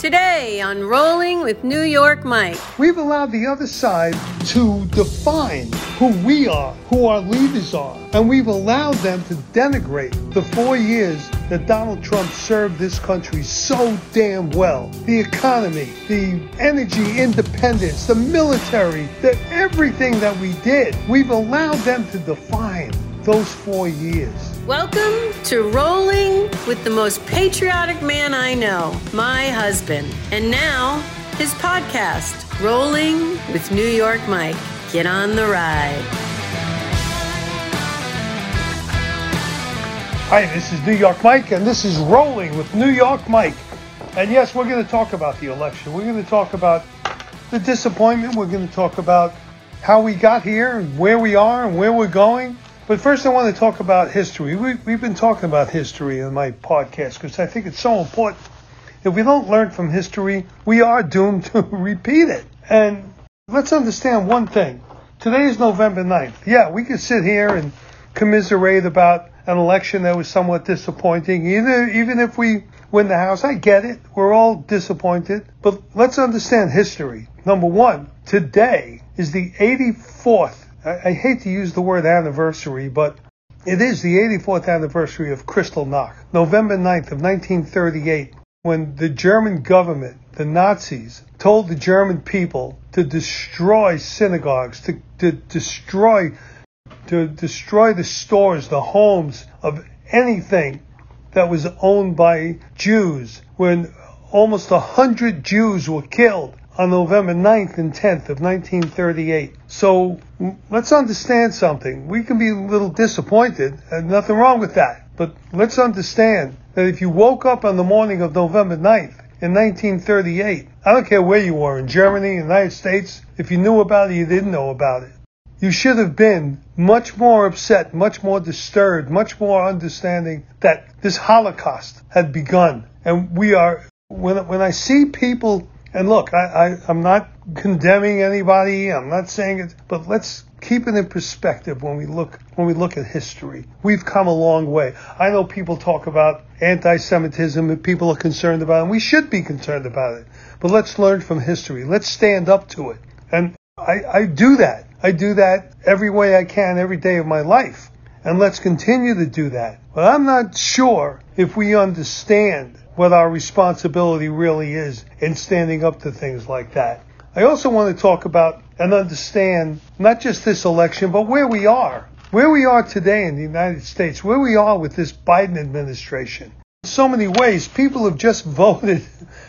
Today on Rolling with New York Mike. We've allowed the other side to define who we are, who our leaders are, and we've allowed them to denigrate the four years that Donald Trump served this country so damn well. The economy, the energy independence, the military, the everything that we did. We've allowed them to define those four years. Welcome to Rolling with the most patriotic man I know, my husband. And now, his podcast, Rolling with New York Mike. Get on the ride. Hi, this is New York Mike, and this is Rolling with New York Mike. And yes, we're going to talk about the election. We're going to talk about the disappointment. We're going to talk about how we got here and where we are and where we're going. But first, I want to talk about history. We, we've been talking about history in my podcast because I think it's so important. If we don't learn from history, we are doomed to repeat it. And let's understand one thing. Today is November 9th. Yeah, we could sit here and commiserate about an election that was somewhat disappointing, either, even if we win the House. I get it. We're all disappointed. But let's understand history. Number one, today is the 84th I, I hate to use the word anniversary, but it is the 84th anniversary of Kristallnacht, November 9th of 1938, when the German government, the Nazis, told the German people to destroy synagogues, to, to destroy to destroy the stores, the homes of anything that was owned by Jews, when almost a hundred Jews were killed on November 9th and 10th of 1938. So let's understand something. We can be a little disappointed, and nothing wrong with that. But let's understand that if you woke up on the morning of November 9th in 1938, I don't care where you were, in Germany, United States, if you knew about it, you didn't know about it. You should have been much more upset, much more disturbed, much more understanding that this Holocaust had begun. And we are, when, when I see people and look, I, I, am not condemning anybody. I'm not saying it, but let's keep it in perspective when we look when we look at history. We've come a long way. I know people talk about anti-Semitism and people are concerned about it, and we should be concerned about it. But let's learn from history. Let's stand up to it. And I, I do that. I do that every way I can every day of my life. And let's continue to do that. But I'm not sure if we understand what our responsibility really is in standing up to things like that. I also want to talk about and understand not just this election, but where we are. Where we are today in the United States, where we are with this Biden administration. In so many ways, people have just voted.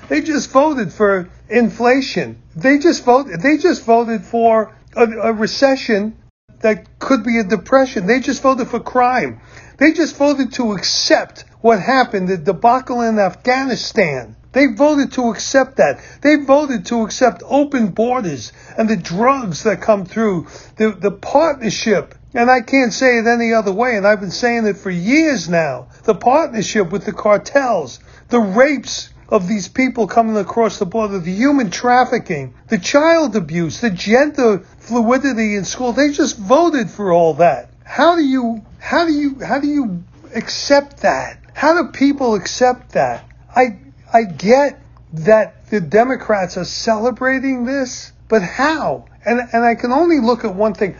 They just voted for inflation. They just voted. They just voted for a, a recession that could be a depression. They just voted for crime. They just voted to accept what happened, the debacle in Afghanistan. They voted to accept that. They voted to accept open borders and the drugs that come through, the, the partnership. And I can't say it any other way, and I've been saying it for years now. The partnership with the cartels, the rapes of these people coming across the border, the human trafficking, the child abuse, the gender fluidity in school. They just voted for all that. How do you, how do you, how do you accept that? How do people accept that? I I get that the Democrats are celebrating this, but how? And and I can only look at one thing.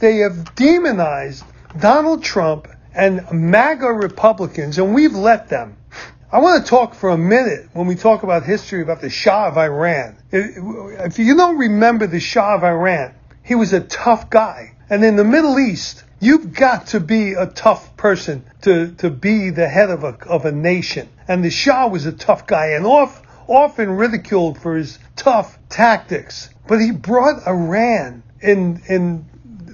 They have demonized Donald Trump and MAGA Republicans, and we've let them. I want to talk for a minute when we talk about history about the Shah of Iran. If you don't remember the Shah of Iran, he was a tough guy. And in the Middle East, You've got to be a tough person to, to be the head of a, of a nation. And the Shah was a tough guy and off, often ridiculed for his tough tactics. But he brought Iran in, in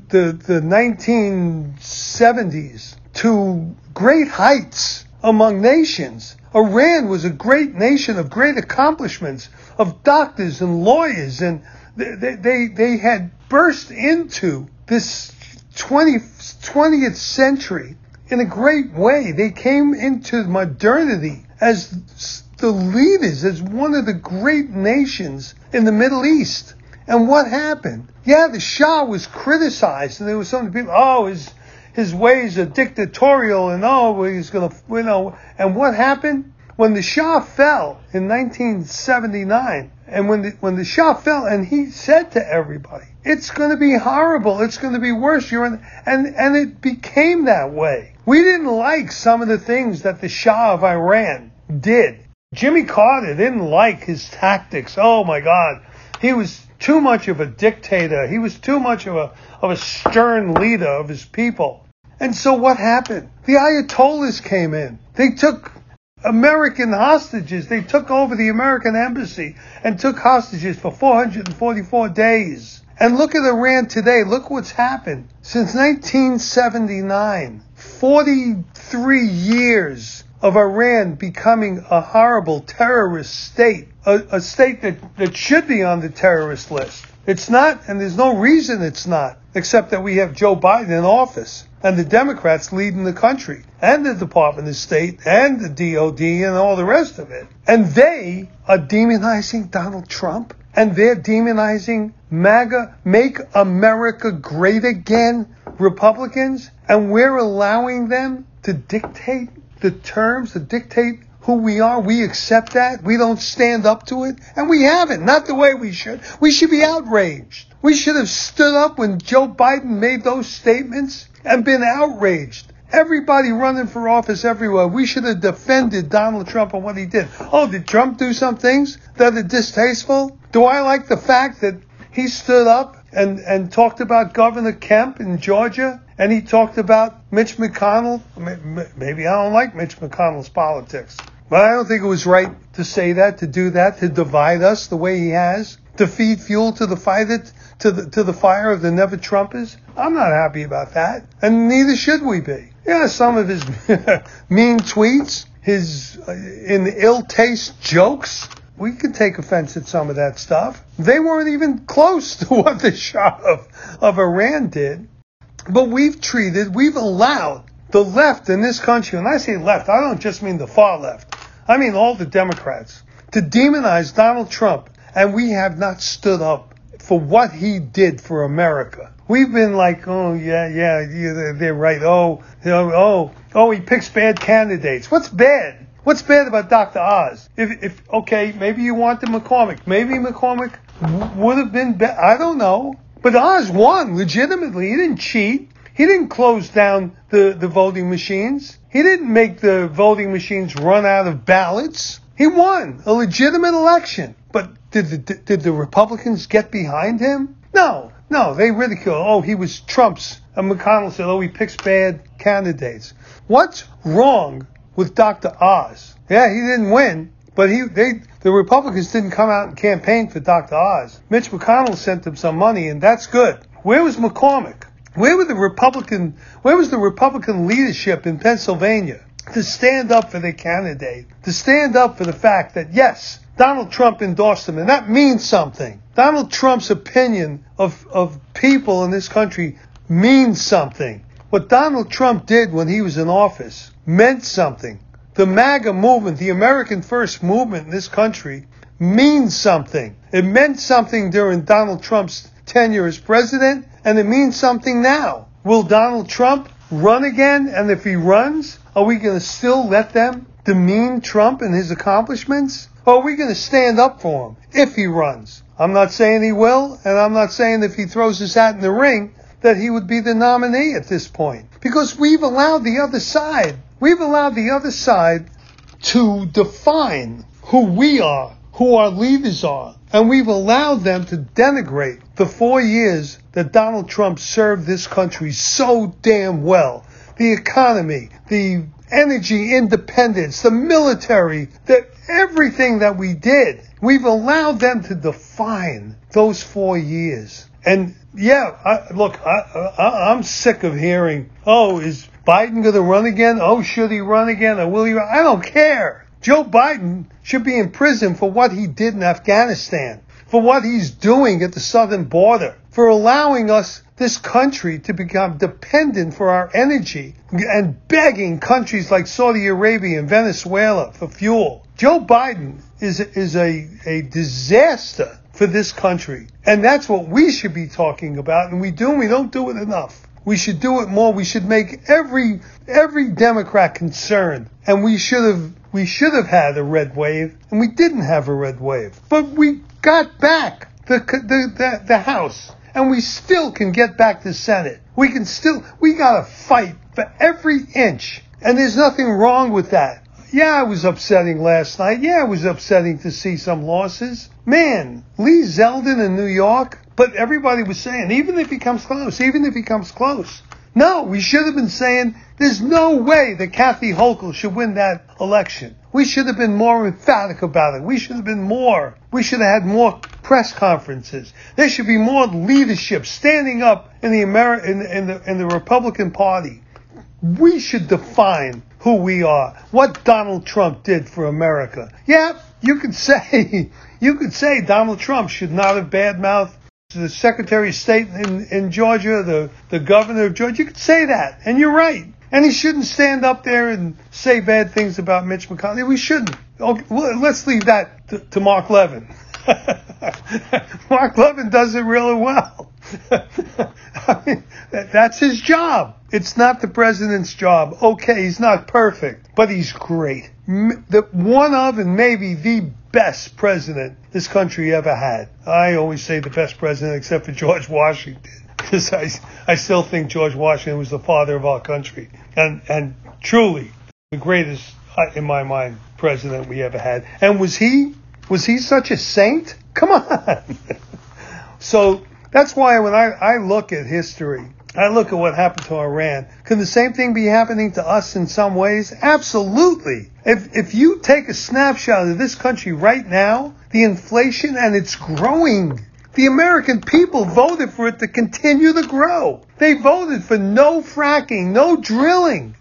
the, the 1970s to great heights among nations. Iran was a great nation of great accomplishments, of doctors and lawyers, and they, they, they had burst into this 20, 20th century in a great way. They came into modernity as the leaders, as one of the great nations in the Middle East. And what happened? Yeah, the Shah was criticized, and there were some people, oh, his his ways are dictatorial, and oh, he's gonna, you know. And what happened? when the Shah fell in 1979, and when the, when the Shah fell, and he said to everybody, "It's going to be horrible. It's going to be worse." You're in, and and it became that way. We didn't like some of the things that the Shah of Iran did. Jimmy Carter didn't like his tactics. Oh my God, he was too much of a dictator. He was too much of a of a stern leader of his people. And so what happened? The Ayatollahs came in. They took American hostages. They took over the American embassy and took hostages for 444 days. And look at Iran today. Look what's happened. Since 1979, 43 years of Iran becoming a horrible terrorist state, a, a state that, that should be on the terrorist list. It's not, and there's no reason it's not, except that we have Joe Biden in office and the Democrats leading the country, and the Department of State, and the DOD, and all the rest of it. And they are demonizing Donald Trump, and they're demonizing MAGA, Make America Great Again Republicans, and we're allowing them to dictate the terms, to dictate who we are. We accept that. We don't stand up to it. And we haven't. Not the way we should. We should be outraged. We should have stood up when Joe Biden made those statements and been outraged. Everybody running for office everywhere. We should have defended Donald Trump and what he did. Oh, did Trump do some things that are distasteful? Do I like the fact that he stood up and, and talked about Governor Kemp in Georgia and he talked about Mitch McConnell? Maybe I don't like Mitch McConnell's politics, but I don't think it was right to say that, to do that, to divide us the way he has, to feed fuel to the fire, to the, to the fire of the never Trumpers. I'm not happy about that, and neither should we be. Yeah, some of his mean tweets, his uh, in ill taste jokes, we can take offense at some of that stuff. They weren't even close to what the Shah of, of Iran did. But we've treated, we've allowed the left in this country, and I say left, I don't just mean the far left, I mean all the Democrats, to demonize Donald Trump, and we have not stood up for what he did for America. We've been like, oh yeah, yeah, yeah they're right. Oh, oh, oh, oh, he picks bad candidates. What's bad? What's bad about Dr. Oz? If, if okay, maybe you want the McCormick. Maybe McCormick would have been better. I don't know. But Oz won legitimately. He didn't cheat. He didn't close down the, the voting machines. He didn't make the voting machines run out of ballots. He won a legitimate election. But did the, did the Republicans get behind him? No. No, they ridicule. Oh, he was Trump's. And McConnell said, oh, he picks bad candidates. What's wrong with Dr. Oz? Yeah, he didn't win, but he they the Republicans didn't come out and campaign for Dr. Oz. Mitch McConnell sent them some money, and that's good. Where was McCormick? Where were the Republican? Where was the Republican leadership in Pennsylvania to stand up for their candidate? To stand up for the fact that yes, Donald Trump endorsed him, and that means something. Donald Trump's opinion of, of people in this country means something. What Donald Trump did when he was in office meant something. The MAGA movement, the American First movement in this country, means something. It meant something during Donald Trump's tenure as president, and it means something now. Will Donald Trump run again? And if he runs, are we going to still let them demean Trump and his accomplishments? Or are we going to stand up for him if he runs? I'm not saying he will, and I'm not saying if he throws his hat in the ring that he would be the nominee at this point. Because we've allowed the other side, we've allowed the other side to define who we are, who our leaders are. And we've allowed them to denigrate the four years that Donald Trump served this country so damn well. The economy, the energy independence, the military, the, everything that we did. We've allowed them to define those four years. And yeah, I, look, I, am sick of hearing, oh, is Biden going to run again? Oh, should he run again? Or will he run? I don't care. Joe Biden should be in prison for what he did in Afghanistan, for what he's doing at the southern border, for allowing us, this country, to become dependent for our energy and begging countries like Saudi Arabia and Venezuela for fuel. Joe Biden is, is a, a disaster for this country. And that's what we should be talking about. And we do, and we don't do it enough. We should do it more. We should make every every Democrat concerned. And we should have we should have had a red wave, and we didn't have a red wave. But we got back the the the, the House, and we still can get back the Senate. We can still we got to fight for every inch, and there's nothing wrong with that. Yeah, it was upsetting last night. Yeah, it was upsetting to see some losses. Man, Lee Zeldin in New York, but everybody was saying, even if he comes close, even if he comes close. No, we should have been saying there's no way that Kathy Hochul should win that election. We should have been more emphatic about it. We should have been more. We should have had more press conferences. There should be more leadership standing up in the Ameri- in, in the in the Republican Party. We should define who we are. What Donald Trump did for America. Yeah, you could say you could say Donald Trump should not have badmouthed the Secretary of State in, in Georgia, the, the governor of Georgia. You could say that, and you're right. And he shouldn't stand up there and say bad things about Mitch McConnell. We shouldn't. Okay, let's leave that to, to Mark Levin. Mark Levin does it really well. I mean, that's his job. It's not the president's job. Okay, he's not perfect, but he's great. The one of and maybe the best president this country ever had. I always say the best president except for George Washington because I, I still think George Washington was the father of our country and, and truly the greatest, uh, in my mind, president we ever had. And was he, was he such a saint? Come on. so that's why when I, I look at history, I look at what happened to Iran. Can the same thing be happening to us in some ways? Absolutely. If, if you take a snapshot of this country right now, the inflation and it's growing. The American people voted for it to continue to grow. They voted for no fracking, no drilling.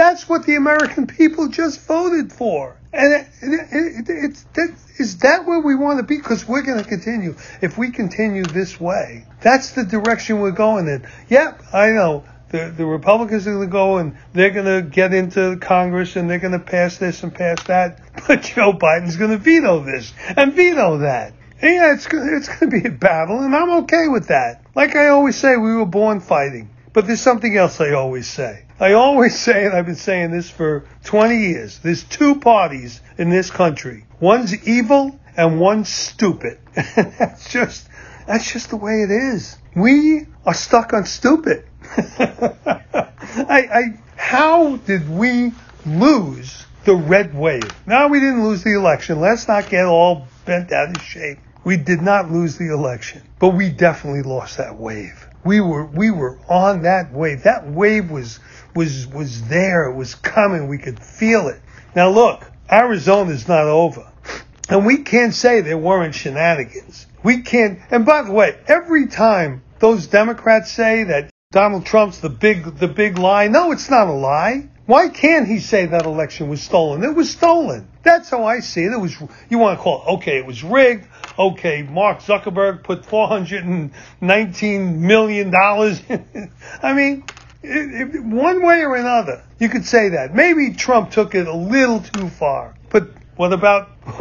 That's what the American people just voted for. And it, it, it, it, is that where we want to be? Because we're going to continue. If we continue this way, that's the direction we're going in. Yep, I know. The, the Republicans are going to go and they're going to get into Congress and they're going to pass this and pass that. But Joe Biden's going to veto this and veto that. And yeah, it's, it's going to be a battle, and I'm okay with that. Like I always say, we were born fighting. But there's something else I always say. I always say, and I've been saying this for 20 years, there's two parties in this country. One's evil and one's stupid. And that's just, that's just the way it is. We are stuck on stupid. I, I, how did we lose the red wave? Now we didn't lose the election. Let's not get all bent out of shape. We did not lose the election, but we definitely lost that wave. We were we were on that wave. That wave was was was there. It was coming. We could feel it. Now look, Arizona is not over. And we can't say there weren't shenanigans. We can't and by the way, every time those Democrats say that Donald Trump's the big the big lie, no, it's not a lie. Why can't he say that election was stolen? It was stolen. That's how I see it. It was you want to call it okay, it was rigged. Okay, Mark Zuckerberg put 419 million dollars. I mean, it, it, one way or another, you could say that. Maybe Trump took it a little too far. But what about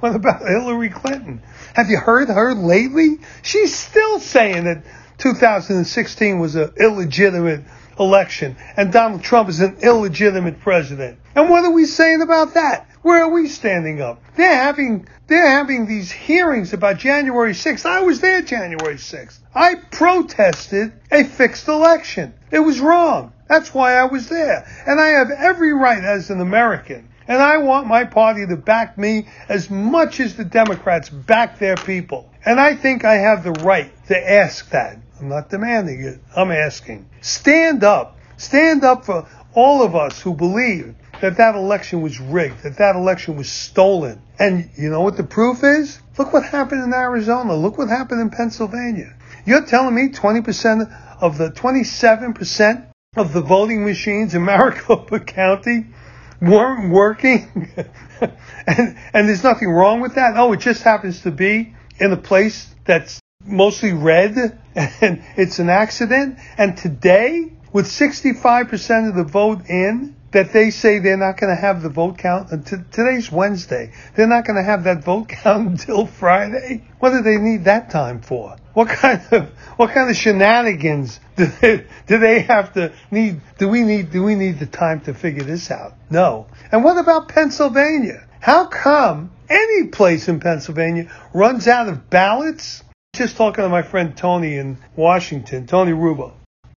what about Hillary Clinton? Have you heard her lately? She's still saying that 2016 was an illegitimate election and Donald Trump is an illegitimate president. And what are we saying about that? Where are we standing up? They're having they're having these hearings about January 6th. I was there January 6th. I protested a fixed election. It was wrong. That's why I was there. And I have every right as an American. And I want my party to back me as much as the Democrats back their people. And I think I have the right to ask that. I'm not demanding it. I'm asking. Stand up. Stand up for all of us who believe that that election was rigged, that that election was stolen. And you know what the proof is? Look what happened in Arizona. Look what happened in Pennsylvania. You're telling me 20% of the 27% of the voting machines in Maricopa County weren't working? and, and there's nothing wrong with that? Oh, it just happens to be in a place that's mostly red and it's an accident. And today, with 65% of the vote in, that they say they're not going to have the vote count uh, until today's Wednesday. They're not going to have that vote count until Friday. What do they need that time for? What kind of what kind of shenanigans do they, do they have to need? Do we need do we need the time to figure this out? No. And what about Pennsylvania? How come any place in Pennsylvania runs out of ballots? Just talking to my friend Tony in Washington, Tony Rubo,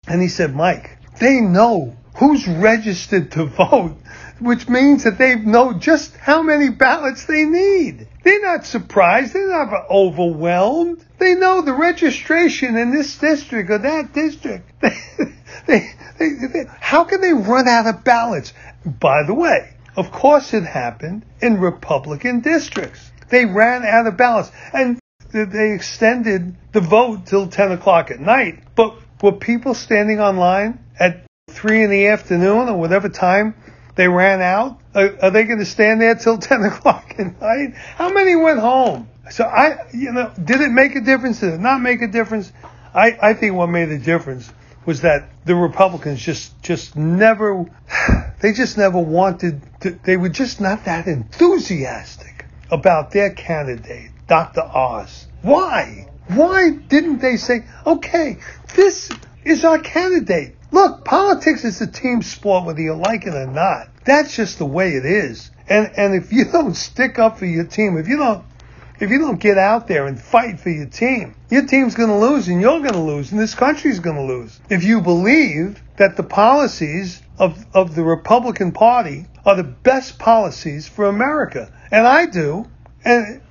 and he said, Mike, they know who's registered to vote, which means that they know just how many ballots they need. They're not surprised. They're not overwhelmed. They know the registration in this district or that district. they, they, they, how can they run out of ballots? By the way, of course it happened in Republican districts. They ran out of ballots and they extended the vote till 10 o'clock at night. But were people standing online at 3 in the afternoon or whatever time they ran out? Are, are they going to stand there till 10 o'clock at night? How many went home? So I, you know, did it make a difference? Did it not make a difference? I, I think what made a difference was that the Republicans just, just never, they just never wanted to, they were just not that enthusiastic about their candidate, Dr. Oz. Why? Why didn't they say, okay, this is our candidate? Look, politics is a team sport whether you like it or not. That's just the way it is. And, and if you don't stick up for your team, if you don't if you don't get out there and fight for your team, your team's going to lose and you're going to lose and this country's going to lose. If you believe that the policies of, of the Republican Party are the best policies for America, and I do, and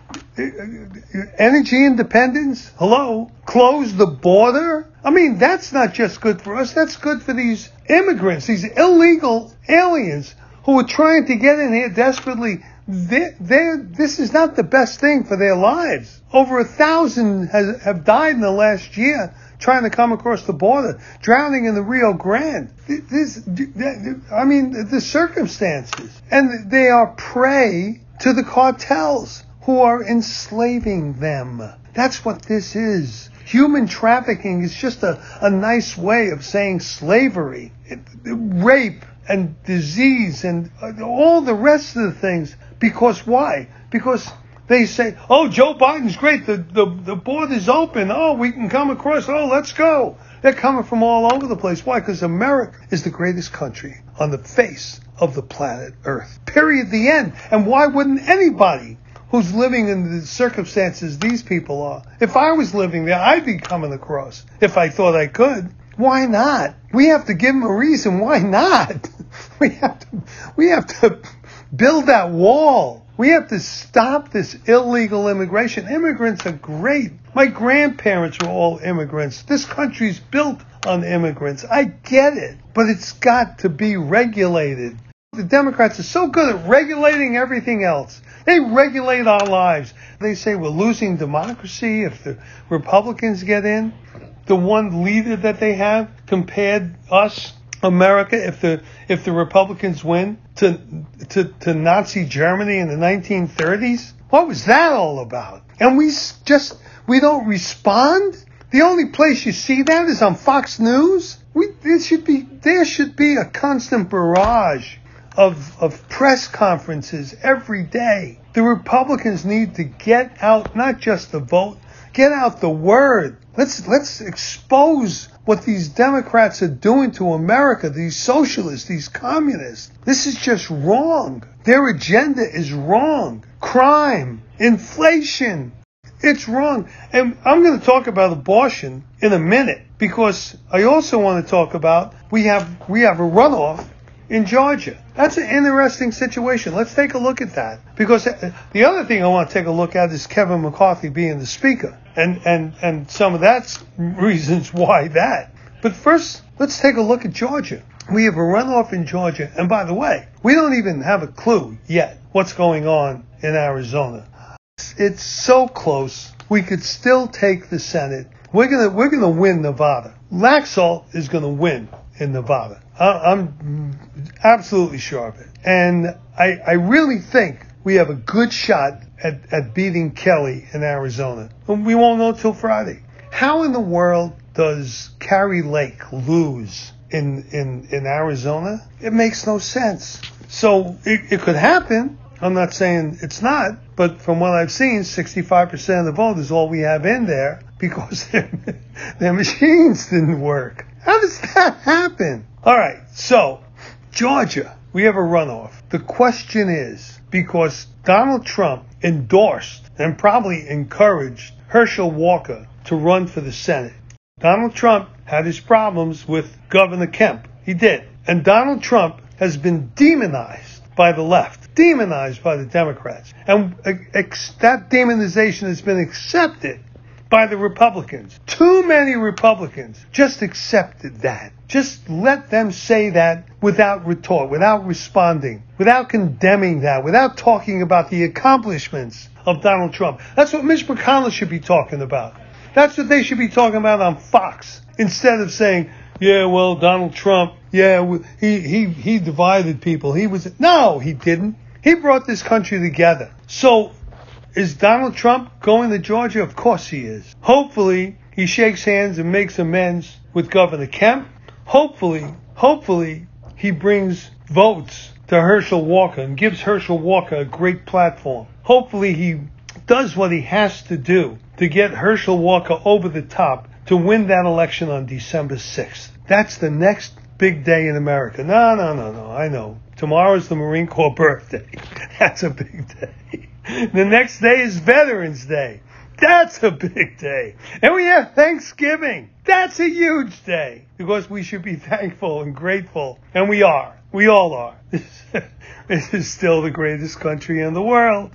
energy independence, hello, close the border. I mean, that's not just good for us, that's good for these immigrants, these illegal aliens who are trying to get in here desperately They're. this is not the best thing for their lives. Over a thousand has, have died in the last year trying to come across the border, drowning in the Rio Grande. This, I mean, the circumstances. And they are prey to the cartels who are enslaving them. That's what this is. Human trafficking is just a, a nice way of saying slavery. It, rape and disease and uh, all the rest of the things because why? Because they say, oh, Joe Biden's great. The, the, the border's open. Oh, we can come across. Oh, let's go. They're coming from all over the place. Why? Because America is the greatest country on the face of the planet Earth. Period. The end. And why wouldn't anybody who's living in the circumstances these people are, if I was living there, I'd be coming across if I thought I could. Why not? We have to give them a reason. Why not? We have to, we have to build that wall. We have to stop this illegal immigration. Immigrants are great. My grandparents were all immigrants. This country's built on immigrants. I get it, but it's got to be regulated. The Democrats are so good at regulating everything else. They regulate our lives. They say we're losing democracy if the Republicans get in. The one leader that they have compared us America if the if the Republicans win to to to Nazi Germany in the 1930s? What was that all about? And we just we don't respond. The only place you see that is on Fox News. We it should be there should be a constant barrage of of press conferences every day. The Republicans need to get out not just the vote, get out the word. Let's let's expose what these Democrats are doing to America, these socialists, these communists. This is just wrong. Their agenda is wrong. Crime, inflation, it's wrong. And I'm going to talk about abortion in a minute because I also want to talk about we have we have a runoff in Georgia. That's an interesting situation. Let's take a look at that. Because the other thing I want to take a look at is Kevin McCarthy being the speaker. And, and, and some of that's reasons why that. But first, let's take a look at Georgia. We have a runoff in Georgia. And by the way, we don't even have a clue yet what's going on in Arizona. It's so close. We could still take the Senate. We're gonna, we're gonna win Nevada. Laxalt is gonna win in Nevada. I'm absolutely sure of it. And I, I really think we have a good shot at, at beating Kelly in Arizona. We won't know till Friday. How in the world does Kari Lake lose in, in, in Arizona? It makes no sense. So it, it could happen. I'm not saying it's not, but from what I've seen, 65% of the vote is all we have in there because their, their machines didn't work. How does that happen? All right, so Georgia, we have a runoff. The question is because Donald Trump endorsed and probably encouraged Herschel Walker to run for the Senate. Donald Trump had his problems with Governor Kemp. He did. And Donald Trump has been demonized by the left, demonized by the Democrats. And ex- that demonization has been accepted by the Republicans. Too many Republicans just accepted that. Just let them say that without retort, without responding, without condemning that, without talking about the accomplishments of Donald Trump. That's what Mitch McConnell should be talking about. That's what they should be talking about on Fox instead of saying, yeah, well, Donald Trump, yeah, he, he, he divided people. He was, no, he didn't. He brought this country together. So is Donald Trump going to Georgia? Of course he is. Hopefully he shakes hands and makes amends with Governor Kemp. Hopefully, hopefully he brings votes to Herschel Walker and gives Herschel Walker a great platform. Hopefully he does what he has to do to get Herschel Walker over the top to win that election on December 6th. That's the next big day in America. No, no, no, no. I know. Tomorrow's the Marine Corps birthday. That's a big day. The next day is Veterans Day. That's a big day. And we have Thanksgiving. That's a huge day because we should be thankful and grateful. And we are. We all are. This is still the greatest country in the world.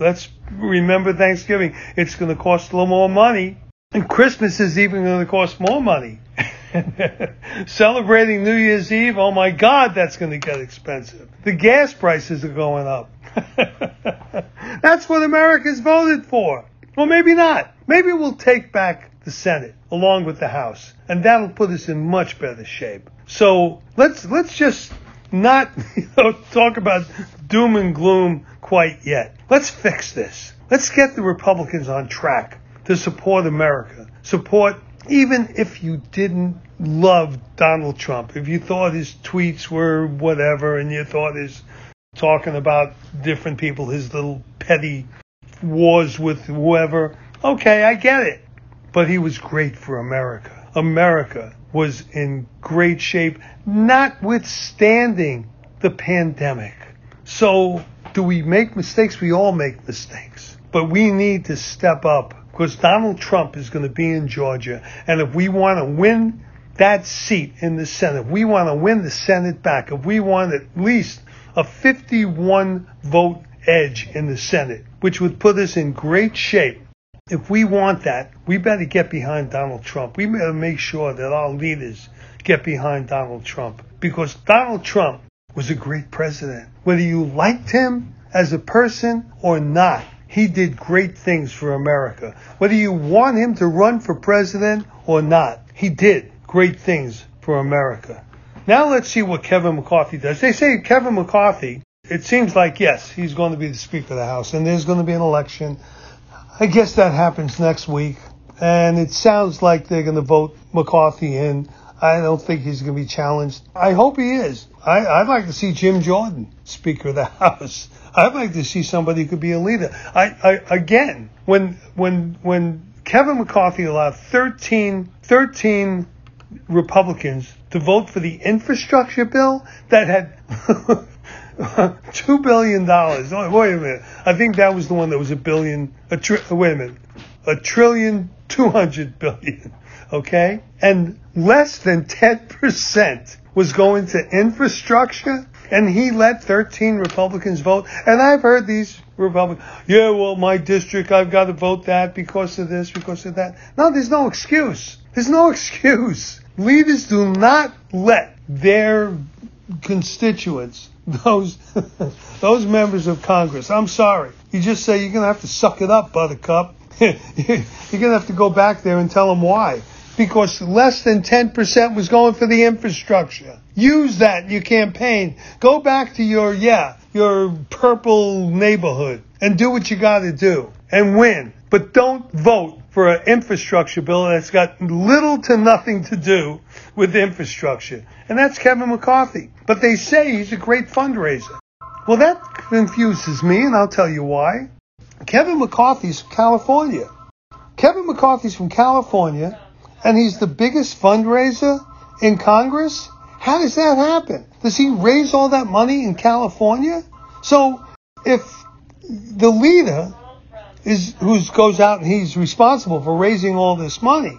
Let's remember Thanksgiving. It's going to cost a little more money. And Christmas is even going to cost more money. Celebrating New Year's Eve, oh my God, that's going to get expensive. The gas prices are going up. that's what America's voted for. Well, maybe not. Maybe we'll take back the Senate along with the House, and that'll put us in much better shape. So let's let's just not you know, talk about doom and gloom quite yet. Let's fix this. Let's get the Republicans on track to support America. Support even if you didn't love Donald Trump, if you thought his tweets were whatever and you thought his talking about different people, his little petty wars with whoever, okay, I get it. But he was great for America. America was in great shape, notwithstanding the pandemic. So, do we make mistakes? We all make mistakes. But we need to step up because Donald Trump is going to be in Georgia. And if we want to win that seat in the Senate, we want to win the Senate back, if we want at least a 51 vote edge in the Senate, which would put us in great shape. If we want that, we better get behind Donald Trump. We better make sure that our leaders get behind Donald Trump because Donald Trump was a great president. Whether you liked him as a person or not, he did great things for America. Whether you want him to run for president or not, he did great things for America. Now let's see what Kevin McCarthy does. They say Kevin McCarthy, it seems like, yes, he's going to be the Speaker of the House, and there's going to be an election. I guess that happens next week. And it sounds like they're going to vote McCarthy in. I don't think he's going to be challenged. I hope he is. I, would like to see Jim Jordan Speaker of the House. I'd like to see somebody who could be a leader. I, I again, when when when Kevin McCarthy allowed 13, 13 Republicans to vote for the infrastructure bill that had two billion dollars. Oh, wait a minute. I think that was the one that was a billion. A tri- uh, wait a minute. A trillion two hundred billion. Okay, and less than ten percent was going to infrastructure and he let 13 Republicans vote. And I've heard these Republicans, yeah, well, my district, I've got to vote that because of this, because of that. No, there's no excuse. There's no excuse. Leaders do not let their constituents, those, those members of Congress, I'm sorry. You just say you're going to have to suck it up, Buttercup. you're going to have to go back there and tell them why because less than 10% was going for the infrastructure. Use that in your campaign. Go back to your, yeah, your purple neighborhood and do what you got to do and win. But don't vote for an infrastructure bill that's got little to nothing to do with infrastructure. And that's Kevin McCarthy. But they say he's a great fundraiser. Well, that confuses me, and I'll tell you why. Kevin McCarthy's from California. Kevin McCarthy's from California, and he's the biggest fundraiser in Congress. How does that happen? Does he raise all that money in California? So if the leader is who goes out and he's responsible for raising all this money,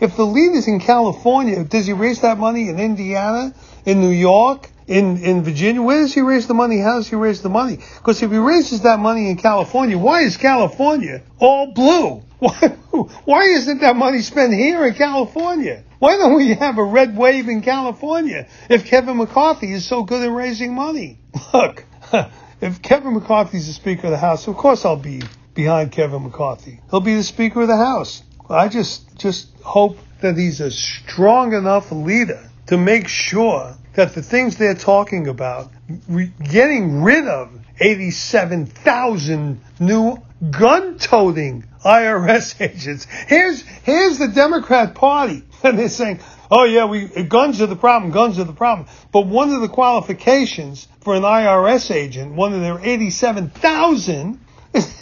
if the lead is in California, does he raise that money in Indiana, in New York, in, in Virginia? Where does he raise the money? How does he raise the money? Because if he raises that money in California, why is California all blue? Why, why isn't that money spent here in California? Why don't we have a red wave in California if Kevin McCarthy is so good at raising money? Look, if Kevin McCarthy's the Speaker of the House, of course I'll be behind Kevin McCarthy. He'll be the Speaker of the House. I just just hope that he's a strong enough leader to make sure that the things they're talking about, re- getting rid of 87,000 new gun-toting IRS agents. Here's here's the Democrat Party, and they're saying, "Oh yeah, we guns are the problem. Guns are the problem." But one of the qualifications for an IRS agent, one of their 87,000, is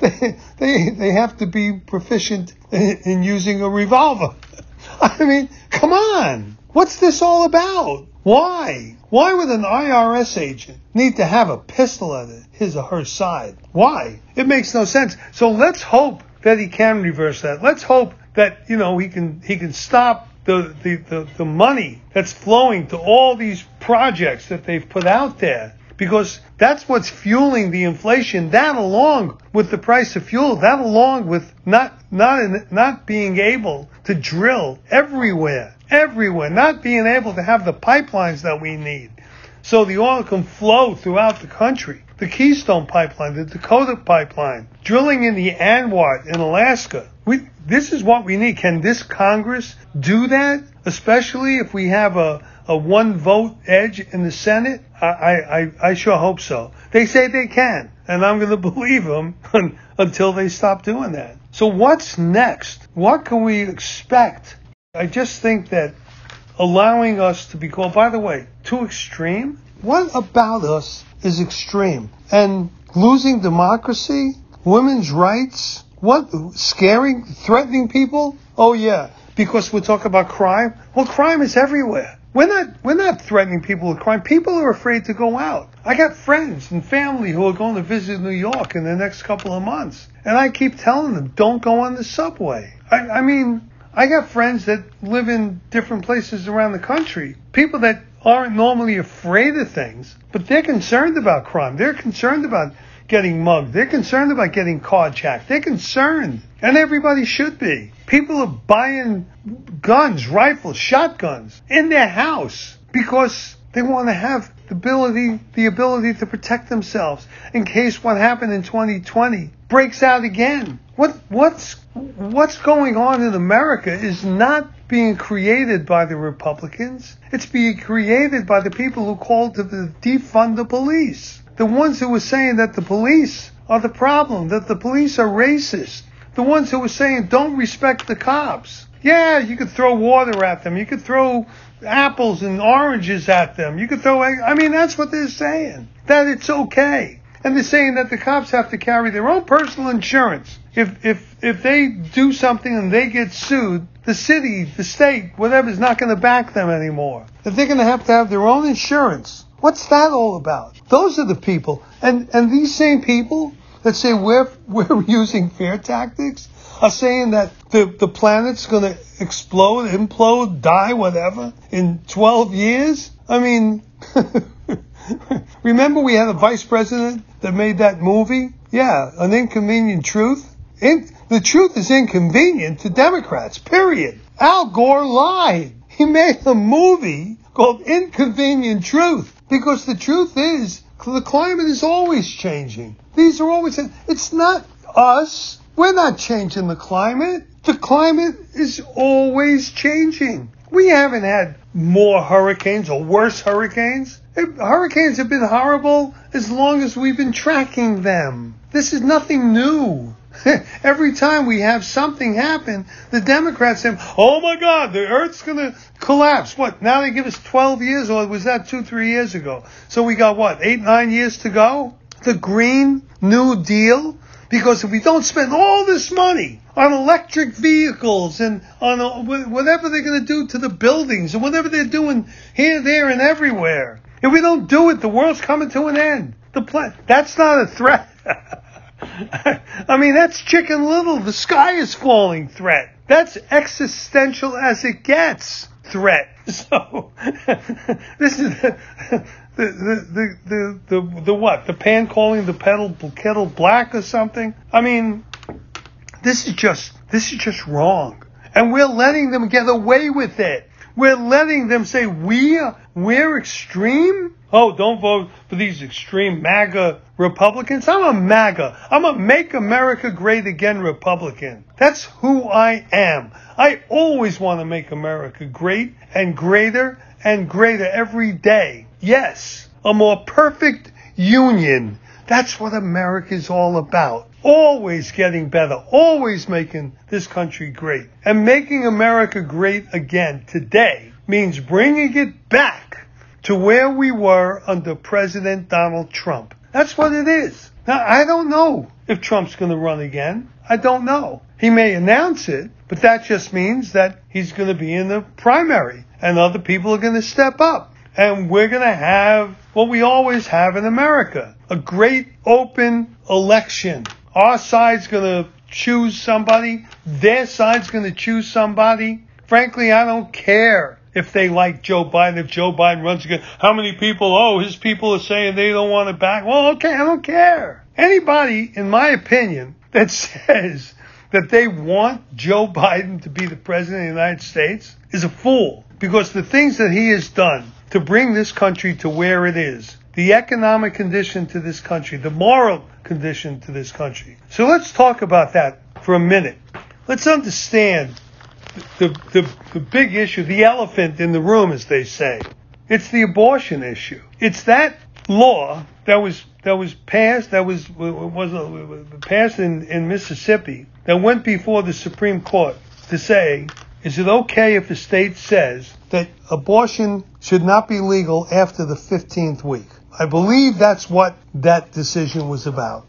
they, they they have to be proficient in, in using a revolver. I mean, come on. What's this all about? Why? Why would an IRS agent need to have a pistol at his or her side? Why? It makes no sense. So let's hope that he can reverse that. Let's hope that, you know, he can he can stop the, the, the, the money that's flowing to all these projects that they've put out there because that's what's fueling the inflation. That along with the price of fuel, that along with not not not being able to drill everywhere everywhere, not being able to have the pipelines that we need so the oil can flow throughout the country. The Keystone Pipeline, the Dakota Pipeline, drilling in the ANWR in Alaska. We, this is what we need. Can this Congress do that? Especially if we have a, a one vote edge in the Senate? I, I, I sure hope so. They say they can, and I'm going to believe them until they stop doing that. So what's next? What can we expect I just think that allowing us to be called, by the way, too extreme, what about us is extreme? And losing democracy, women's rights, what, scaring, threatening people? Oh yeah, because we talk about crime. Well, crime is everywhere. We're not, we're not threatening people with crime. People are afraid to go out. I got friends and family who are going to visit New York in the next couple of months. And I keep telling them, don't go on the subway. I, I mean, I got friends that live in different places around the country. People that aren't normally afraid of things, but they're concerned about crime. They're concerned about getting mugged. They're concerned about getting carjacked. They're concerned. And everybody should be. People are buying guns, rifles, shotguns in their house because they want to have the ability, the ability to protect themselves in case what happened in 2020 breaks out again. What, what's what's going on in America is not being created by the Republicans. It's being created by the people who called to defund the police. The ones who were saying that the police are the problem, that the police are racist. The ones who were saying don't respect the cops. Yeah, you could throw water at them. You could throw apples and oranges at them. You could throw, I mean, that's what they're saying. That it's okay. And they're saying that the cops have to carry their own personal insurance if if if they do something and they get sued, the city, the state, whatever is not going to back them anymore. That they're going to have to have their own insurance. What's that all about? Those are the people, and and these same people that say we're we're using fear tactics are saying that the the planet's going to explode, implode, die, whatever in 12 years. I mean. Remember we had a vice president that made that movie? Yeah, an inconvenient truth. In, the truth is inconvenient to Democrats, period. Al Gore lied. He made a movie called Inconvenient Truth because the truth is the climate is always changing. These are always, it's not us. We're not changing the climate. The climate is always changing. We haven't had more hurricanes or worse hurricanes. Hurricanes have been horrible as long as we've been tracking them. This is nothing new. Every time we have something happen, the Democrats say, oh my God, the earth's going to collapse. What? Now they give us 12 years, or was that two, three years ago? So we got what, eight, nine years to go? the Green New Deal? Because if we don't spend all this money on electric vehicles and on uh, whatever they're going to do to the buildings and whatever they're doing here, there, and everywhere, if we don't do it, the world's coming to an end. The pla- that's not a threat. I mean, that's Chicken Little. The sky is falling threat. That's existential as it gets threat. So this is the the, the the the what? The pan calling the kettle kettle black or something? I mean, this is just this is just wrong, and we're letting them get away with it. We're letting them say we we're extreme. Oh, don't vote for these extreme MAGA Republicans. I'm a MAGA. I'm a Make America Great Again Republican. That's who I am. I always want to make America great and greater and greater every day. Yes, a more perfect union. That's what America is all about. Always getting better, always making this country great. And making America great again today means bringing it back to where we were under President Donald Trump. That's what it is. Now, I don't know if Trump's going to run again. I don't know. He may announce it, but that just means that he's going to be in the primary and other people are going to step up. And we're going to have what we always have in America a great open election. Our side's going to choose somebody, their side's going to choose somebody. Frankly, I don't care if they like Joe Biden, if Joe Biden runs again. How many people, oh, his people are saying they don't want it back. Well, okay, I don't care. Anybody, in my opinion, that says that they want Joe Biden to be the president of the United States is a fool because the things that he has done to bring this country to where it is, the economic condition to this country, the moral condition to this country. So let's talk about that for a minute. Let's understand the, the, the big issue, the elephant in the room, as they say. It's the abortion issue. It's that law that was that was passed that was was passed in, in Mississippi that went before the Supreme Court to say, is it okay if the state says that abortion should not be legal after the 15th week? I believe that's what that decision was about.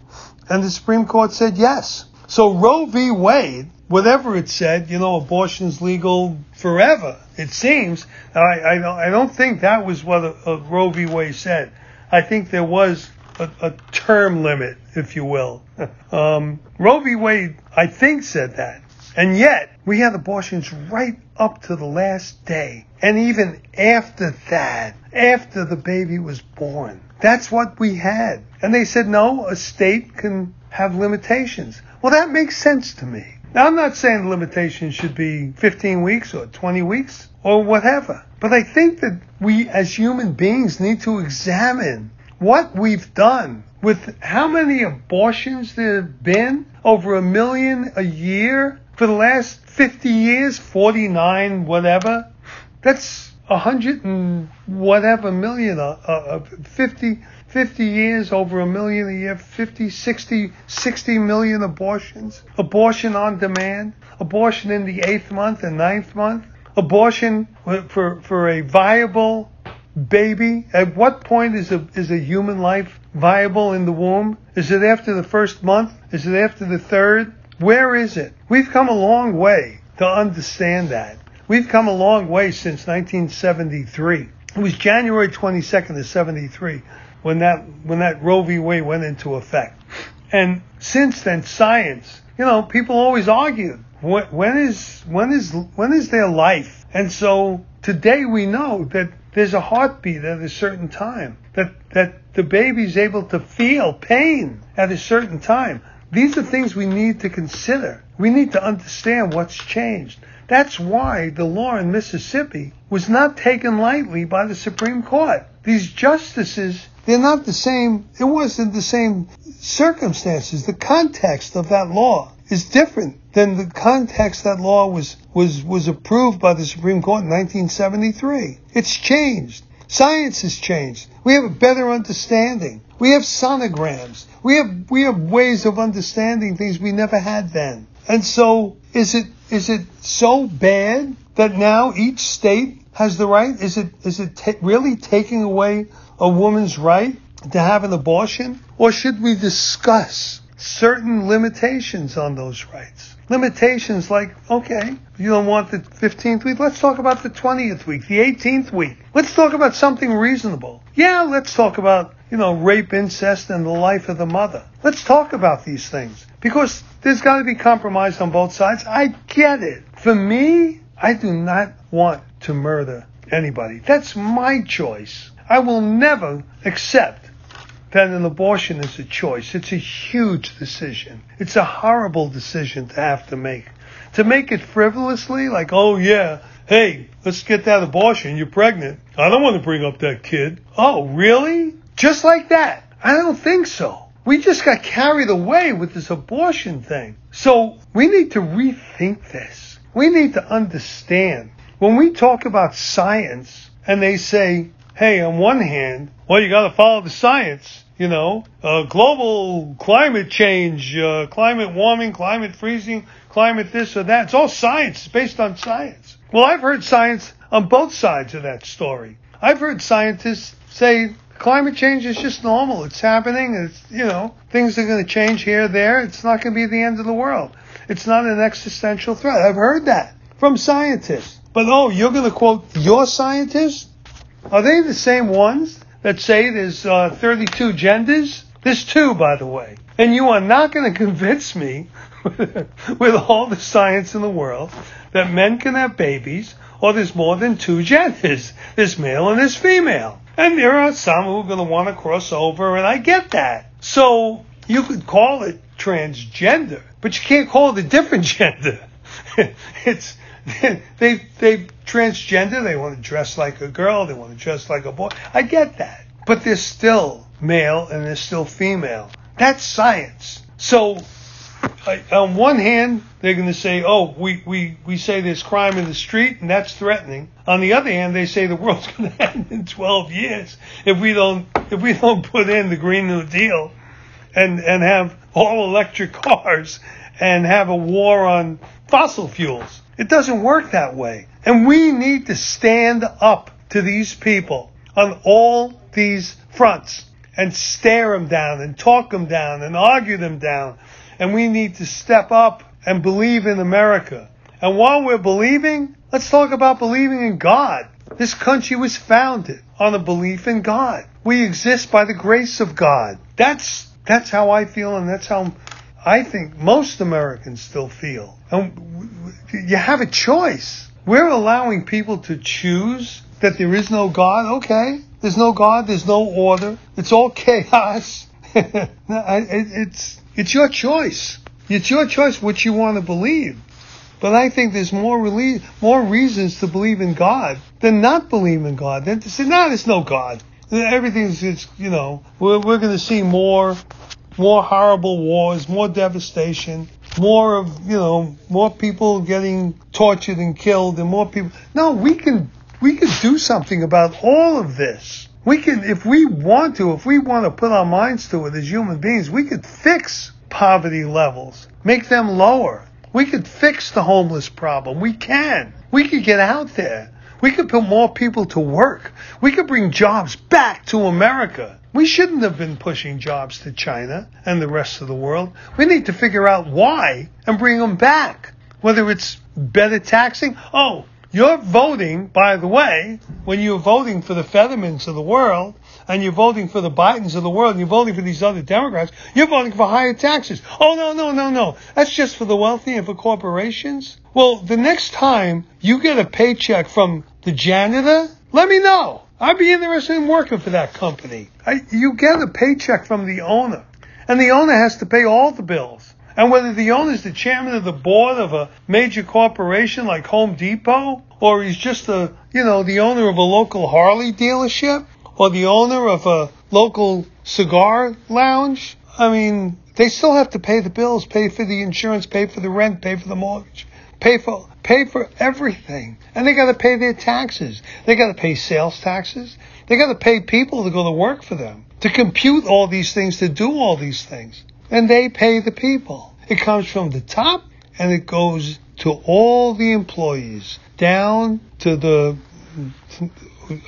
And the Supreme Court said yes. So Roe v. Wade, whatever it said, you know, abortion's legal forever, it seems. I, I, I don't think that was what a, a Roe v. Wade said. I think there was a, a term limit, if you will. um, Roe v. Wade, I think, said that. And yet, we had abortions right up to the last day. And even after that, after the baby was born. That's what we had. And they said, no, a state can have limitations. Well, that makes sense to me. Now, I'm not saying the limitation should be 15 weeks or 20 weeks or whatever. But I think that we as human beings need to examine what we've done with how many abortions there have been over a million a year for the last 50 years 49 whatever that's a hundred and whatever million uh, uh, 50 50 years over a million a year 50 60 60 million abortions abortion on demand abortion in the eighth month and ninth month abortion for for a viable baby? At what point is a is a human life viable in the womb? Is it after the first month? Is it after the third? Where is it? We've come a long way to understand that. We've come a long way since 1973. It was January 22nd of 73 when that when that Roe v. Wade went into effect. And since then, science, you know, people always argue when is when is when is their life? And so today we know that there's a heartbeat at a certain time, that, that the baby's able to feel pain at a certain time. These are things we need to consider. We need to understand what's changed. That's why the law in Mississippi was not taken lightly by the Supreme Court. These justices, they're not the same, it wasn't the same circumstances. The context of that law is different than the context that law was, was, was approved by the Supreme Court in 1973. It's changed. Science has changed. We have a better understanding. We have sonograms. We have, we have ways of understanding things we never had then. And so is it, is it so bad that now each state has the right? Is it, is it t- really taking away a woman's right to have an abortion? Or should we discuss certain limitations on those rights? Limitations like, okay, you don't want the 15th week, let's talk about the 20th week, the 18th week. Let's talk about something reasonable. Yeah, let's talk about, you know, rape, incest, and the life of the mother. Let's talk about these things because there's got to be compromise on both sides. I get it. For me, I do not want to murder anybody. That's my choice. I will never accept that an abortion is a choice. It's a huge decision. It's a horrible decision to have to make. To make it frivolously, like, oh yeah, hey, let's get that abortion. You're pregnant. I don't want to bring up that kid. Oh, really? Just like that? I don't think so. We just got carried away with this abortion thing. So we need to rethink this. We need to understand. When we talk about science and they say, hey, on one hand, well, you got to follow the science. You know, uh, global climate change, uh, climate warming, climate freezing, climate this or that. It's all science. It's based on science. Well, I've heard science on both sides of that story. I've heard scientists say climate change is just normal. It's happening. It's, you know, things are going to change here, there. It's not going to be the end of the world. It's not an existential threat. I've heard that from scientists. But oh, you're going to quote your scientists? Are they the same ones that say there's uh, 32 genders? There's two, by the way. And you are not going to convince me with all the science in the world that men can have babies or there's more than two genders. There's male and there's female. And there are some who are going to want to cross over, and I get that. So you could call it transgender, but you can't call it a different gender. it's they they transgender. They want to dress like a girl. They want to dress like a boy. I get that, but they're still male and they're still female. That's science. So on one hand, they're going to say, "Oh, we, we, we say there's crime in the street, and that's threatening." On the other hand, they say the world's going to end in 12 years if we don't if we don't put in the Green New Deal, and and have all electric cars and have a war on fossil fuels. It doesn't work that way, and we need to stand up to these people on all these fronts and stare them down and talk them down and argue them down and we need to step up and believe in America. And while we're believing, let's talk about believing in God. This country was founded on a belief in God. We exist by the grace of God. That's that's how I feel, and that's how I think most Americans still feel. And you have a choice. We're allowing people to choose that there is no God. Okay, there's no God. There's no order. It's all chaos. it's it's your choice. It's your choice what you want to believe. But I think there's more relief, more reasons to believe in God than not believe in God. Than to say, no, there's no God. Everything's just, you know, we're, we're going to see more, more horrible wars, more devastation, more of, you know, more people getting tortured and killed and more people. No, we can, we can do something about all of this. We can, if we want to, if we want to put our minds to it as human beings, we could fix poverty levels, make them lower. We could fix the homeless problem. We can. We could get out there. We could put more people to work. We could bring jobs back to America. We shouldn't have been pushing jobs to China and the rest of the world. We need to figure out why and bring them back. Whether it's better taxing. Oh, you're voting, by the way, when you're voting for the Fettermans of the world, and you're voting for the Bidens of the world, and you're voting for these other Democrats, you're voting for higher taxes. Oh, no, no, no, no. That's just for the wealthy and for corporations. Well, the next time you get a paycheck from the janitor, let me know. I'd be interested in working for that company. I, you get a paycheck from the owner, and the owner has to pay all the bills. And whether the owner is the chairman of the board of a major corporation like Home Depot, or he's just a, you know, the owner of a local Harley dealership, or the owner of a local cigar lounge, I mean, they still have to pay the bills, pay for the insurance, pay for the rent, pay for the mortgage, pay for pay for everything. And they got to pay their taxes. They got to pay sales taxes. They got to pay people to go to work for them, to compute all these things, to do all these things and they pay the people. It comes from the top and it goes to all the employees, down to the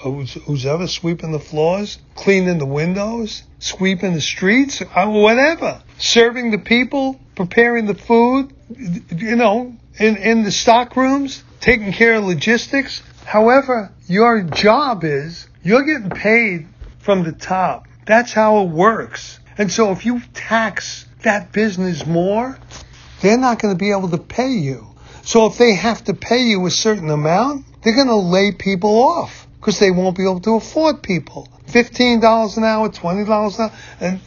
who's, who's ever sweeping the floors, cleaning the windows, sweeping the streets, uh, whatever, serving the people, preparing the food, you know, in, in the stock rooms, taking care of logistics. However, your job is you're getting paid from the top. That's how it works. And so if you tax that business more, they're not going to be able to pay you. So if they have to pay you a certain amount, they're going to lay people off because they won't be able to afford people. $15 an hour, $20 an hour, and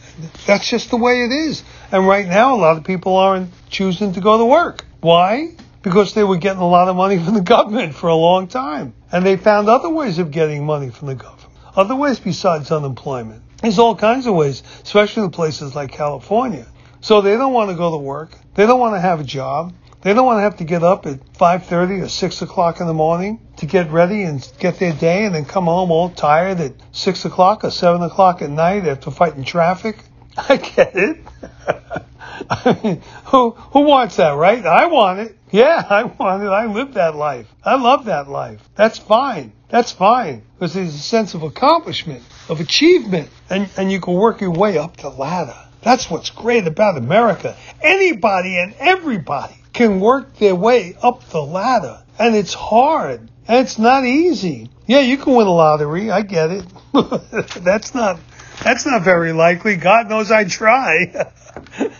that's just the way it is. And right now, a lot of people aren't choosing to go to work. Why? Because they were getting a lot of money from the government for a long time. And they found other ways of getting money from the government. Other ways besides unemployment. There's all kinds of ways, especially in places like California. So they don't want to go to work. They don't want to have a job. They don't want to have to get up at 5:30 or 6 o'clock in the morning to get ready and get their day, and then come home all tired at 6 o'clock or 7 o'clock at night after fighting traffic. I get it. I mean, who who wants that, right? I want it. Yeah, I want it. I live that life. I love that life. That's fine. That's fine because there's a sense of accomplishment, of achievement, and and you can work your way up the ladder. That's what's great about America. Anybody and everybody can work their way up the ladder. And it's hard. And it's not easy. Yeah, you can win a lottery. I get it. that's not that's not very likely. God knows I try.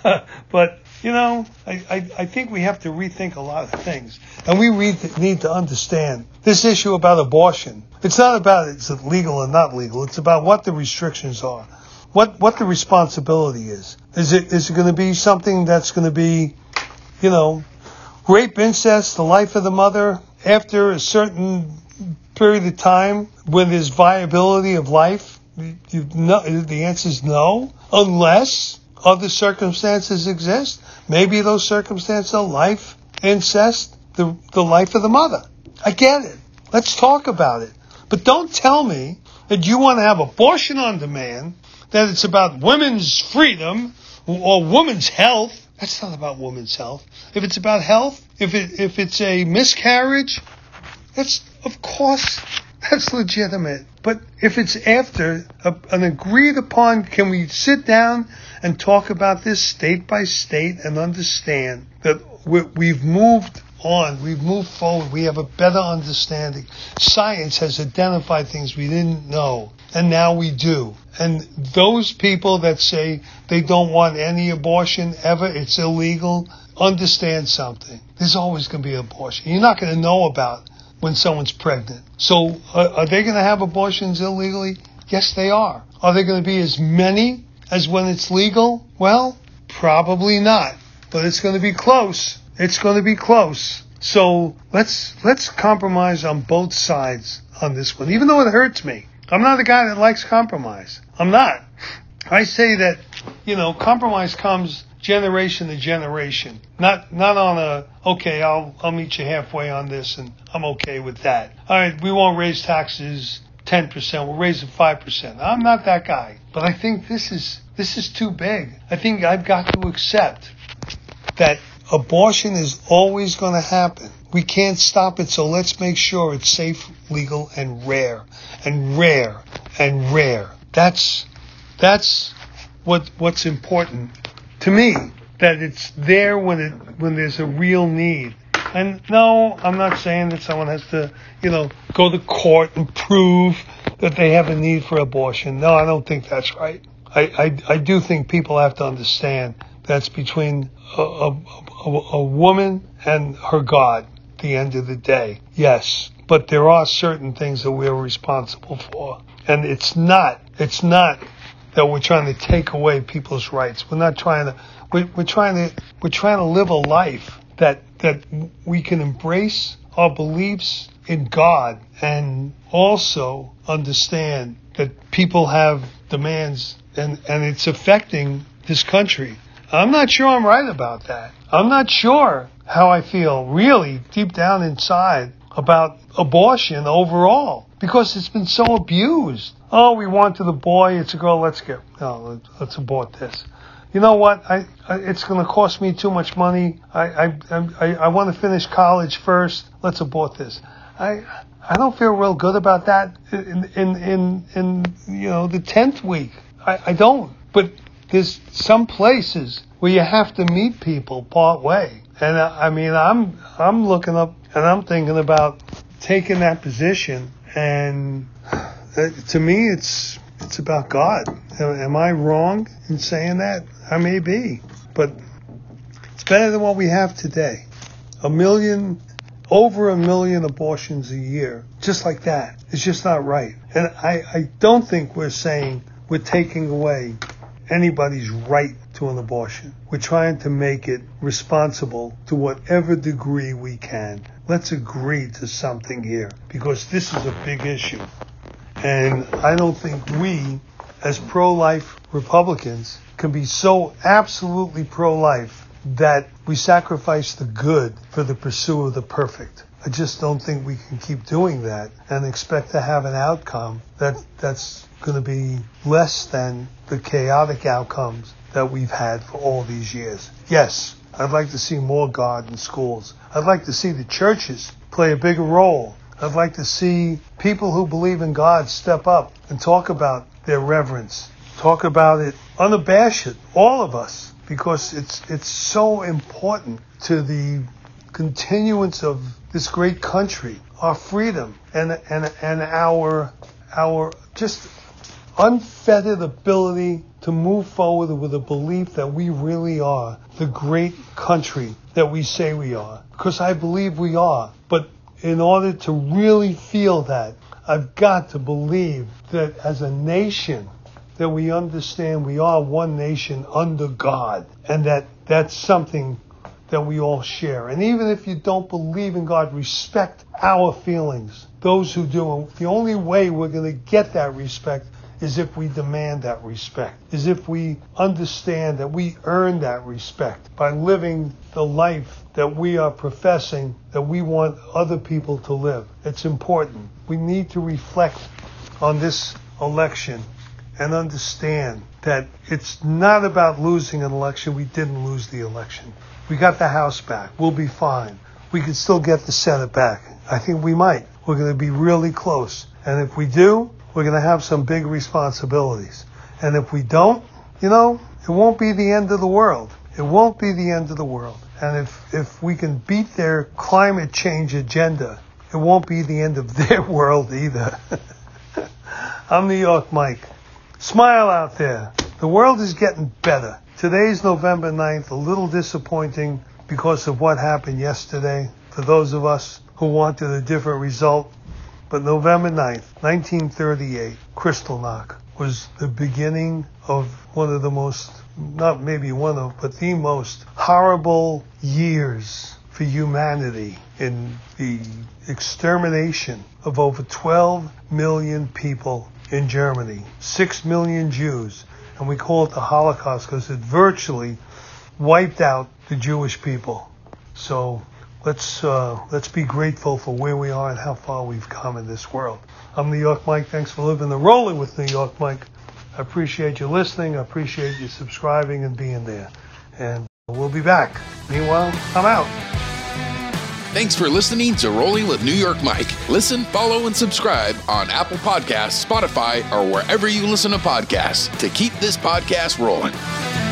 but you know, I, I, I, think we have to rethink a lot of things. And we need to understand this issue about abortion. It's not about is it legal or not legal. It's about what the restrictions are what what the responsibility is. Is it is it going to be something that's going to be, you know, rape, incest, the life of the mother after a certain period of time when there's viability of life? You, no, the answer is no, unless other circumstances exist. Maybe those circumstances are life, incest, the, the life of the mother. I get it. Let's talk about it. But don't tell me that you want to have abortion on demand that it's about women's freedom or women's health. That's not about women's health. If it's about health, if it if it's a miscarriage, that's of course that's legitimate. But if it's after a, an agreed upon, can we sit down and talk about this state by state and understand that we've moved on. We've moved forward. We have a better understanding. Science has identified things we didn't know, and now we do. And those people that say they don't want any abortion ever, it's illegal, understand something. There's always going to be abortion. You're not going to know about when someone's pregnant. So uh, are they going to have abortions illegally? Yes, they are. Are there going to be as many as when it's legal? Well, probably not. But it's going to be close. It's going to be close. So let's let's compromise on both sides on this one, even though it hurts me. I'm not a guy that likes compromise. I'm not. I say that, you know, compromise comes generation to generation. Not not on a okay, I'll I'll meet you halfway on this and I'm okay with that. All right, we won't raise taxes 10%, we'll raise it 5%. I'm not that guy. But I think this is this is too big. I think I've got to accept that abortion is always going to happen. We can't stop it, so let's make sure it's safe, legal, and rare, and rare, and rare. That's that's what what's important to me. That it's there when it when there's a real need. And no, I'm not saying that someone has to, you know, go to court and prove that they have a need for abortion. No, I don't think that's right. I, I, I do think people have to understand that's between a, a, a, a woman and her God at the end of the day. Yes. But there are certain things that we're responsible for. And it's not, it's not that we're trying to take away people's rights. We're not trying to, we're, we're trying to, we're trying to live a life that, that we can embrace our beliefs in God and also understand that people have demands and, and it's affecting this country. I'm not sure I'm right about that. I'm not sure how I feel really deep down inside about abortion overall because it's been so abused. Oh, we wanted the boy, it's a girl, let's get, no, let's abort this. You know what? I, I it's going to cost me too much money. I, I, I, I want to finish college first. Let's abort this. I I don't feel real good about that in in in, in you know the tenth week. I, I don't. But there's some places where you have to meet people part way. And I, I mean I'm I'm looking up and I'm thinking about taking that position and to me it's it's about God. Am I wrong in saying that? I may be, but it's better than what we have today. A million, over a million abortions a year, just like that. It's just not right. And I, I don't think we're saying we're taking away anybody's right to an abortion. We're trying to make it responsible to whatever degree we can. Let's agree to something here because this is a big issue. And I don't think we, as pro life Republicans, can be so absolutely pro life that we sacrifice the good for the pursuit of the perfect. I just don't think we can keep doing that and expect to have an outcome that that's going to be less than the chaotic outcomes that we've had for all these years. Yes, I'd like to see more God in schools. I'd like to see the churches play a bigger role. I'd like to see people who believe in God step up and talk about their reverence, talk about it unabashed, all of us, because it's it's so important to the continuance of this great country, our freedom, and and and our our just unfettered ability to move forward with a belief that we really are the great country that we say we are. Because I believe we are. But in order to really feel that, I've got to believe that as a nation, that we understand we are one nation under God, and that that's something that we all share. And even if you don't believe in God, respect our feelings. Those who do. And the only way we're going to get that respect is if we demand that respect, is if we understand that we earn that respect by living the life that we are professing that we want other people to live. It's important. We need to reflect on this election and understand that it's not about losing an election. We didn't lose the election. We got the House back. We'll be fine. We can still get the Senate back. I think we might. We're going to be really close. And if we do, we're going to have some big responsibilities. And if we don't, you know, it won't be the end of the world. It won't be the end of the world. And if, if we can beat their climate change agenda, it won't be the end of their world either. I'm New York Mike. Smile out there. The world is getting better. Today's November 9th, a little disappointing because of what happened yesterday for those of us who wanted a different result. But November 9th, 1938, Kristallnacht was the beginning of one of the most, not maybe one of, but the most horrible years for humanity in the extermination of over 12 million people in Germany, 6 million Jews, and we call it the Holocaust because it virtually wiped out the Jewish people. So let's uh, let's be grateful for where we are and how far we've come in this world. I'm New York Mike. Thanks for living the rolling with New York Mike. I appreciate you listening. I appreciate you subscribing and being there. And we'll be back. Meanwhile, I'm out. Thanks for listening to Rolling with New York Mike. Listen, follow, and subscribe on Apple Podcasts, Spotify, or wherever you listen to podcasts to keep this podcast rolling.